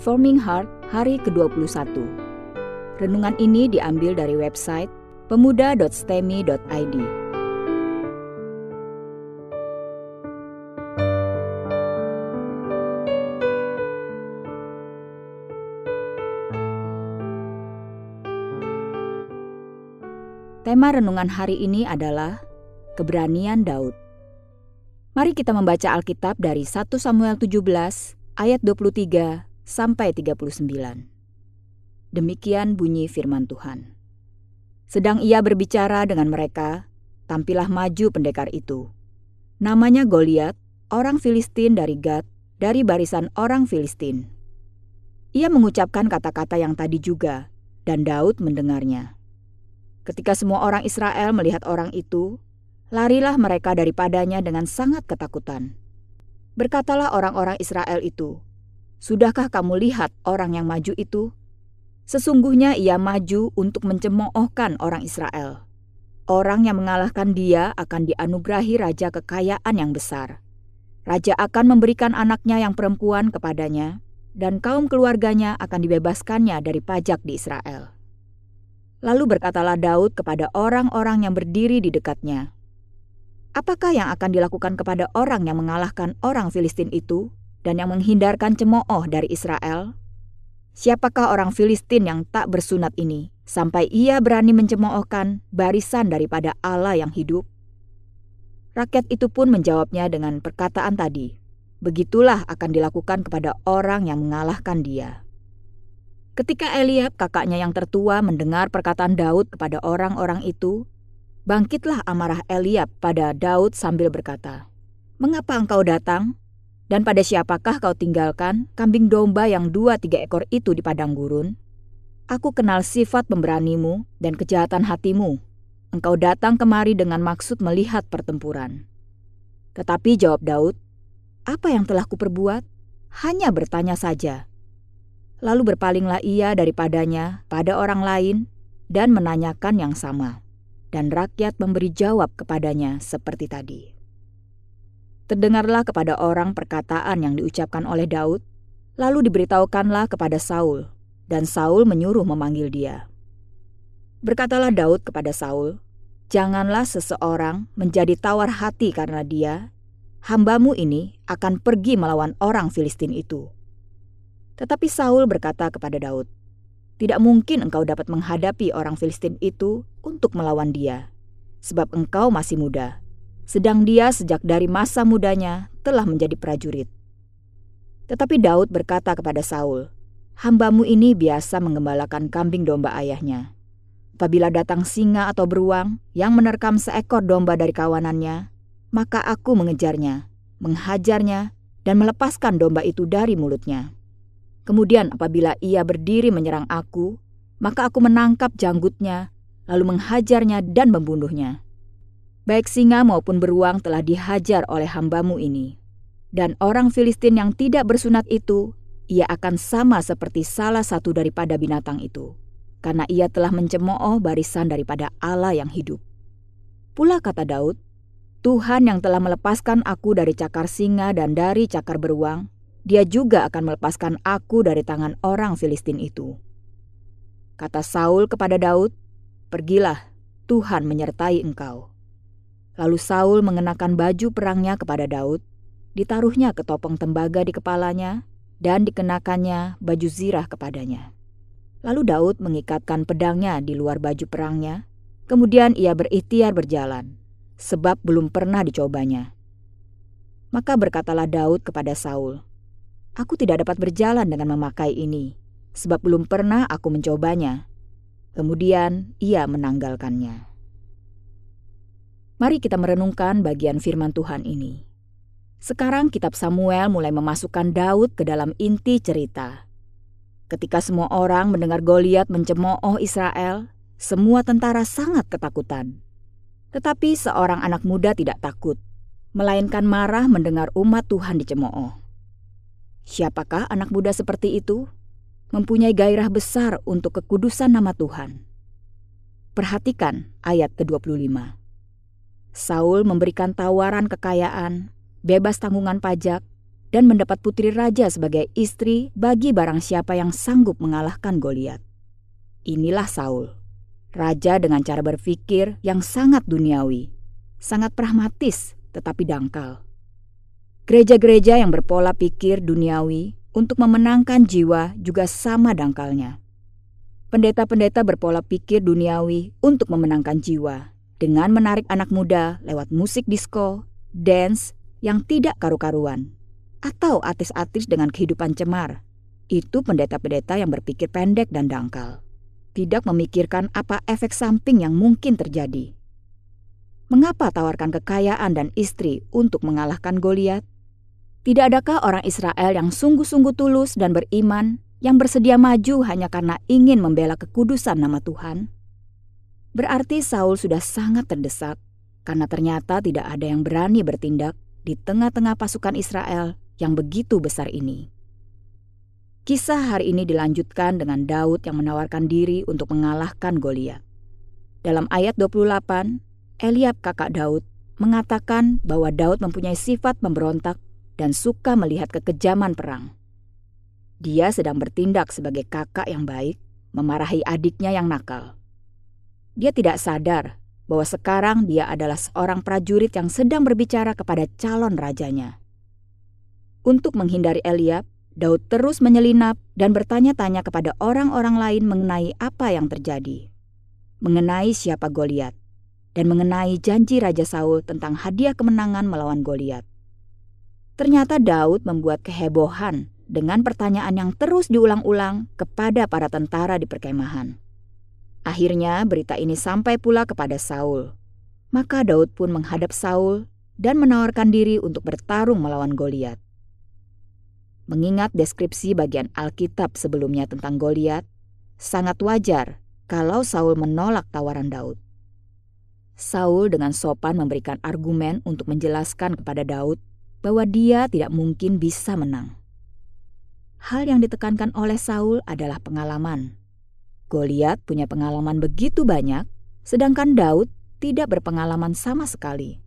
Reforming Heart hari ke-21. Renungan ini diambil dari website pemuda.stemi.id. Tema renungan hari ini adalah keberanian Daud. Mari kita membaca Alkitab dari 1 Samuel 17 ayat 23 sampai 39. Demikian bunyi firman Tuhan. Sedang ia berbicara dengan mereka, tampilah maju pendekar itu. Namanya Goliat, orang Filistin dari Gad, dari barisan orang Filistin. Ia mengucapkan kata-kata yang tadi juga, dan Daud mendengarnya. Ketika semua orang Israel melihat orang itu, larilah mereka daripadanya dengan sangat ketakutan. Berkatalah orang-orang Israel itu, Sudahkah kamu lihat orang yang maju itu? Sesungguhnya ia maju untuk mencemoohkan orang Israel. Orang yang mengalahkan dia akan dianugerahi raja kekayaan yang besar. Raja akan memberikan anaknya yang perempuan kepadanya, dan kaum keluarganya akan dibebaskannya dari pajak di Israel. Lalu berkatalah Daud kepada orang-orang yang berdiri di dekatnya, Apakah yang akan dilakukan kepada orang yang mengalahkan orang Filistin itu dan yang menghindarkan cemooh dari Israel? Siapakah orang Filistin yang tak bersunat ini sampai ia berani mencemoohkan barisan daripada Allah yang hidup? Rakyat itu pun menjawabnya dengan perkataan tadi. Begitulah akan dilakukan kepada orang yang mengalahkan dia. Ketika Eliab, kakaknya yang tertua, mendengar perkataan Daud kepada orang-orang itu, Bangkitlah amarah Eliab pada Daud sambil berkata, Mengapa engkau datang? Dan pada siapakah kau tinggalkan kambing domba yang dua tiga ekor itu di padang gurun? Aku kenal sifat pemberanimu dan kejahatan hatimu. Engkau datang kemari dengan maksud melihat pertempuran. Tetapi jawab Daud, apa yang telah kuperbuat? Hanya bertanya saja. Lalu berpalinglah ia daripadanya pada orang lain dan menanyakan yang sama dan rakyat memberi jawab kepadanya seperti tadi. Terdengarlah kepada orang perkataan yang diucapkan oleh Daud, lalu diberitahukanlah kepada Saul, dan Saul menyuruh memanggil dia. Berkatalah Daud kepada Saul, Janganlah seseorang menjadi tawar hati karena dia, hambamu ini akan pergi melawan orang Filistin itu. Tetapi Saul berkata kepada Daud, tidak mungkin engkau dapat menghadapi orang Filistin itu untuk melawan dia, sebab engkau masih muda, sedang dia sejak dari masa mudanya telah menjadi prajurit. Tetapi Daud berkata kepada Saul, Hambamu ini biasa mengembalakan kambing domba ayahnya. Apabila datang singa atau beruang yang menerkam seekor domba dari kawanannya, maka aku mengejarnya, menghajarnya, dan melepaskan domba itu dari mulutnya. Kemudian apabila ia berdiri menyerang aku, maka aku menangkap janggutnya, lalu menghajarnya dan membunuhnya. Baik singa maupun beruang telah dihajar oleh hambamu ini. Dan orang Filistin yang tidak bersunat itu, ia akan sama seperti salah satu daripada binatang itu. Karena ia telah mencemooh barisan daripada Allah yang hidup. Pula kata Daud, Tuhan yang telah melepaskan aku dari cakar singa dan dari cakar beruang, dia juga akan melepaskan aku dari tangan orang Filistin itu. Kata Saul kepada Daud, "Pergilah, Tuhan menyertai engkau." Lalu Saul mengenakan baju perangnya kepada Daud, ditaruhnya ketopong tembaga di kepalanya, dan dikenakannya baju zirah kepadanya. Lalu Daud mengikatkan pedangnya di luar baju perangnya, kemudian ia berikhtiar berjalan, sebab belum pernah dicobanya. Maka berkatalah Daud kepada Saul, Aku tidak dapat berjalan dengan memakai ini, sebab belum pernah aku mencobanya. Kemudian ia menanggalkannya. Mari kita merenungkan bagian firman Tuhan ini. Sekarang kitab Samuel mulai memasukkan Daud ke dalam inti cerita. Ketika semua orang mendengar Goliat mencemooh Israel, semua tentara sangat ketakutan. Tetapi seorang anak muda tidak takut, melainkan marah mendengar umat Tuhan dicemooh. Siapakah anak muda seperti itu? Mempunyai gairah besar untuk kekudusan nama Tuhan. Perhatikan ayat ke-25. Saul memberikan tawaran kekayaan, bebas tanggungan pajak, dan mendapat putri raja sebagai istri bagi barang siapa yang sanggup mengalahkan Goliat. Inilah Saul, raja dengan cara berpikir yang sangat duniawi, sangat pragmatis tetapi dangkal. Gereja-gereja yang berpola pikir duniawi untuk memenangkan jiwa juga sama dangkalnya. Pendeta-pendeta berpola pikir duniawi untuk memenangkan jiwa dengan menarik anak muda lewat musik disco, dance yang tidak karu-karuan atau artis-artis dengan kehidupan cemar. Itu pendeta-pendeta yang berpikir pendek dan dangkal. Tidak memikirkan apa efek samping yang mungkin terjadi. Mengapa tawarkan kekayaan dan istri untuk mengalahkan Goliat? Tidak adakah orang Israel yang sungguh-sungguh tulus dan beriman yang bersedia maju hanya karena ingin membela kekudusan nama Tuhan? Berarti Saul sudah sangat terdesak karena ternyata tidak ada yang berani bertindak di tengah-tengah pasukan Israel yang begitu besar ini. Kisah hari ini dilanjutkan dengan Daud yang menawarkan diri untuk mengalahkan Goliat. Dalam ayat 28, Eliab kakak Daud mengatakan bahwa Daud mempunyai sifat memberontak dan suka melihat kekejaman perang. Dia sedang bertindak sebagai kakak yang baik, memarahi adiknya yang nakal. Dia tidak sadar bahwa sekarang dia adalah seorang prajurit yang sedang berbicara kepada calon rajanya. Untuk menghindari Eliab, Daud terus menyelinap dan bertanya-tanya kepada orang-orang lain mengenai apa yang terjadi. Mengenai siapa Goliat dan mengenai janji Raja Saul tentang hadiah kemenangan melawan Goliat. Ternyata Daud membuat kehebohan dengan pertanyaan yang terus diulang-ulang kepada para tentara di perkemahan. Akhirnya berita ini sampai pula kepada Saul. Maka Daud pun menghadap Saul dan menawarkan diri untuk bertarung melawan Goliat. Mengingat deskripsi bagian Alkitab sebelumnya tentang Goliat, sangat wajar kalau Saul menolak tawaran Daud. Saul dengan sopan memberikan argumen untuk menjelaskan kepada Daud bahwa dia tidak mungkin bisa menang. Hal yang ditekankan oleh Saul adalah pengalaman. Goliat punya pengalaman begitu banyak, sedangkan Daud tidak berpengalaman sama sekali.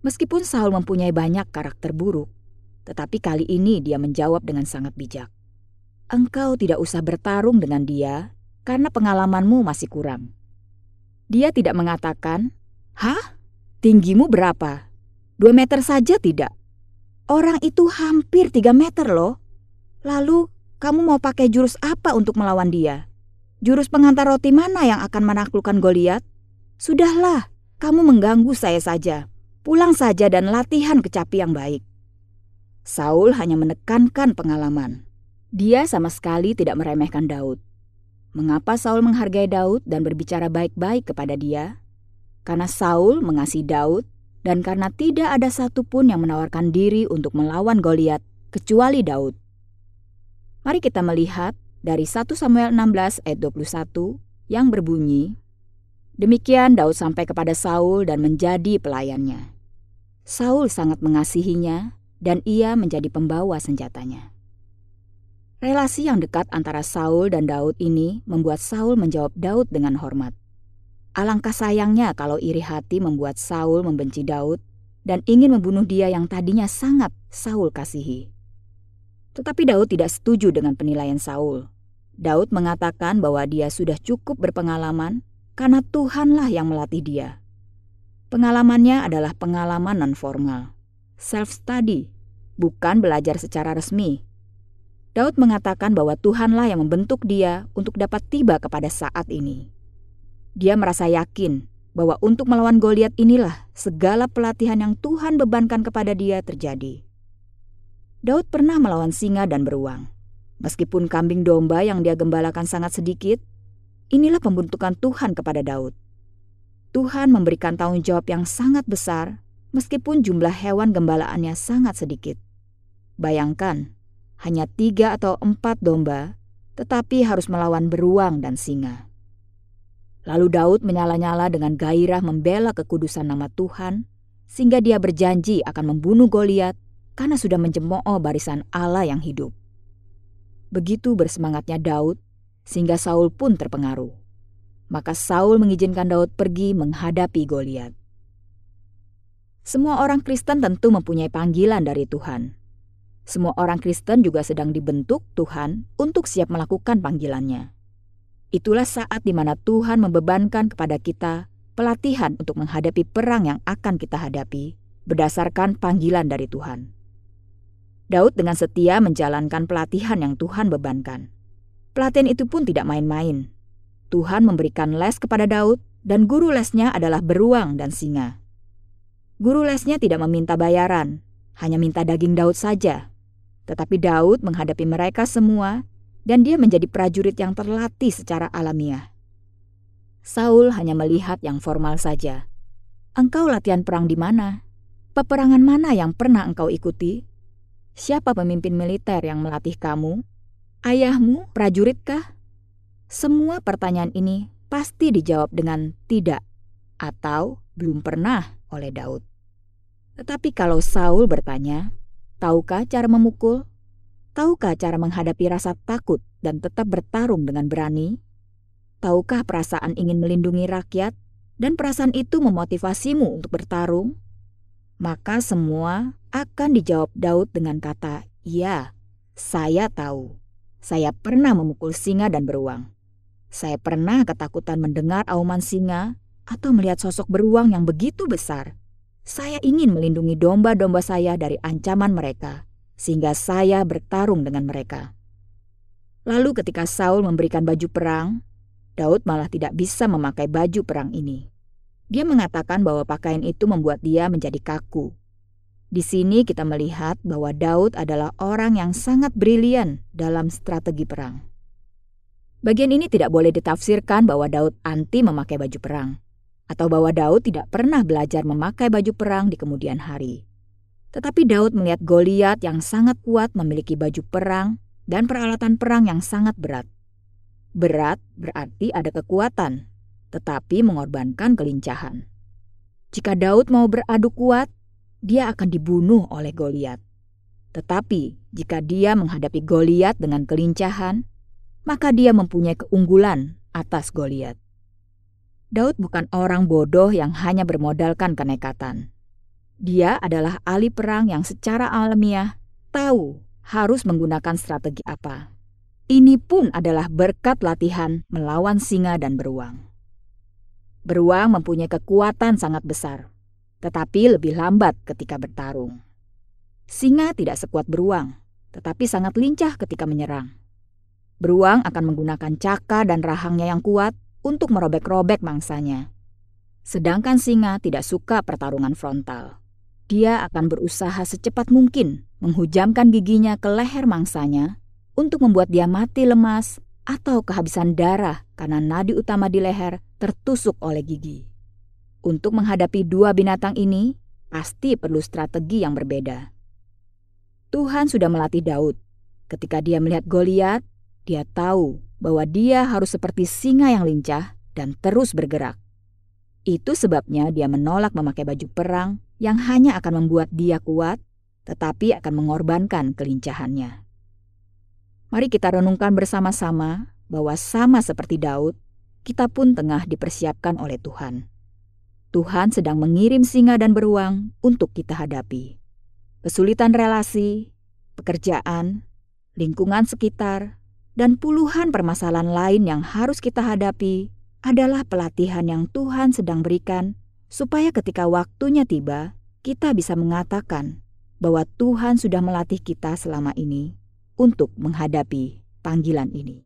Meskipun Saul mempunyai banyak karakter buruk, tetapi kali ini dia menjawab dengan sangat bijak. Engkau tidak usah bertarung dengan dia karena pengalamanmu masih kurang. Dia tidak mengatakan, Hah? Tinggimu berapa? Dua meter saja tidak? Orang itu hampir tiga meter loh. Lalu kamu mau pakai jurus apa untuk melawan dia? Jurus pengantar roti mana yang akan menaklukkan Goliat? Sudahlah, kamu mengganggu saya saja. Pulang saja dan latihan kecapi yang baik. Saul hanya menekankan pengalaman. Dia sama sekali tidak meremehkan Daud. Mengapa Saul menghargai Daud dan berbicara baik-baik kepada dia? Karena Saul mengasihi Daud dan karena tidak ada satupun yang menawarkan diri untuk melawan Goliat kecuali Daud. Mari kita melihat dari 1 Samuel 16 ayat 21 yang berbunyi, Demikian Daud sampai kepada Saul dan menjadi pelayannya. Saul sangat mengasihinya dan ia menjadi pembawa senjatanya. Relasi yang dekat antara Saul dan Daud ini membuat Saul menjawab Daud dengan hormat. Alangkah sayangnya kalau iri hati membuat Saul membenci Daud dan ingin membunuh dia yang tadinya sangat Saul kasihi. Tetapi Daud tidak setuju dengan penilaian Saul. Daud mengatakan bahwa dia sudah cukup berpengalaman karena Tuhanlah yang melatih dia. Pengalamannya adalah pengalaman non-formal self-study, bukan belajar secara resmi. Daud mengatakan bahwa Tuhanlah yang membentuk dia untuk dapat tiba kepada saat ini. Dia merasa yakin bahwa untuk melawan Goliat inilah segala pelatihan yang Tuhan bebankan kepada dia terjadi. Daud pernah melawan singa dan beruang. Meskipun kambing domba yang dia gembalakan sangat sedikit, inilah pembentukan Tuhan kepada Daud. Tuhan memberikan tanggung jawab yang sangat besar meskipun jumlah hewan gembalaannya sangat sedikit. Bayangkan, hanya tiga atau empat domba, tetapi harus melawan beruang dan singa. Lalu Daud menyala-nyala dengan gairah membela kekudusan nama Tuhan, sehingga dia berjanji akan membunuh Goliat karena sudah mencemooh barisan Allah yang hidup. Begitu bersemangatnya Daud, sehingga Saul pun terpengaruh. Maka Saul mengizinkan Daud pergi menghadapi Goliat. Semua orang Kristen tentu mempunyai panggilan dari Tuhan. Semua orang Kristen juga sedang dibentuk Tuhan untuk siap melakukan panggilannya. Itulah saat di mana Tuhan membebankan kepada kita pelatihan untuk menghadapi perang yang akan kita hadapi berdasarkan panggilan dari Tuhan. Daud dengan setia menjalankan pelatihan yang Tuhan bebankan. Pelatihan itu pun tidak main-main. Tuhan memberikan les kepada Daud dan guru lesnya adalah beruang dan singa. Guru lesnya tidak meminta bayaran, hanya minta daging Daud saja. Tetapi Daud menghadapi mereka semua dan dia menjadi prajurit yang terlatih secara alamiah. Saul hanya melihat yang formal saja. Engkau latihan perang di mana? Peperangan mana yang pernah engkau ikuti? Siapa pemimpin militer yang melatih kamu? Ayahmu prajuritkah? Semua pertanyaan ini pasti dijawab dengan tidak atau belum pernah oleh Daud. Tetapi kalau Saul bertanya, tahukah cara memukul? Tahukah cara menghadapi rasa takut dan tetap bertarung dengan berani? Tahukah perasaan ingin melindungi rakyat dan perasaan itu memotivasimu untuk bertarung? Maka semua akan dijawab Daud dengan kata, "Ya, saya tahu. Saya pernah memukul singa dan beruang. Saya pernah ketakutan mendengar auman singa atau melihat sosok beruang yang begitu besar. Saya ingin melindungi domba-domba saya dari ancaman mereka, sehingga saya bertarung dengan mereka." Lalu ketika Saul memberikan baju perang, Daud malah tidak bisa memakai baju perang ini. Dia mengatakan bahwa pakaian itu membuat dia menjadi kaku. Di sini kita melihat bahwa Daud adalah orang yang sangat brilian dalam strategi perang. Bagian ini tidak boleh ditafsirkan bahwa Daud anti memakai baju perang, atau bahwa Daud tidak pernah belajar memakai baju perang di kemudian hari. Tetapi Daud melihat Goliat yang sangat kuat memiliki baju perang dan peralatan perang yang sangat berat. Berat berarti ada kekuatan, tetapi mengorbankan kelincahan. Jika Daud mau beradu kuat, dia akan dibunuh oleh Goliat. Tetapi jika dia menghadapi Goliat dengan kelincahan, maka dia mempunyai keunggulan atas Goliat. Daud bukan orang bodoh yang hanya bermodalkan kenekatan. Dia adalah ahli perang yang secara alamiah tahu harus menggunakan strategi apa. Ini pun adalah berkat latihan melawan singa dan beruang. Beruang mempunyai kekuatan sangat besar, tetapi lebih lambat ketika bertarung. Singa tidak sekuat beruang, tetapi sangat lincah ketika menyerang. Beruang akan menggunakan caka dan rahangnya yang kuat untuk merobek-robek mangsanya. Sedangkan singa tidak suka pertarungan frontal. Dia akan berusaha secepat mungkin menghujamkan giginya ke leher mangsanya untuk membuat dia mati lemas atau kehabisan darah karena nadi utama di leher tertusuk oleh gigi. Untuk menghadapi dua binatang ini, pasti perlu strategi yang berbeda. Tuhan sudah melatih Daud. Ketika dia melihat Goliat, dia tahu bahwa dia harus seperti singa yang lincah dan terus bergerak. Itu sebabnya dia menolak memakai baju perang yang hanya akan membuat dia kuat, tetapi akan mengorbankan kelincahannya. Mari kita renungkan bersama-sama bahwa sama seperti Daud, kita pun tengah dipersiapkan oleh Tuhan. Tuhan sedang mengirim singa dan beruang untuk kita hadapi. Kesulitan relasi, pekerjaan, lingkungan sekitar, dan puluhan permasalahan lain yang harus kita hadapi adalah pelatihan yang Tuhan sedang berikan supaya ketika waktunya tiba, kita bisa mengatakan bahwa Tuhan sudah melatih kita selama ini untuk menghadapi panggilan ini.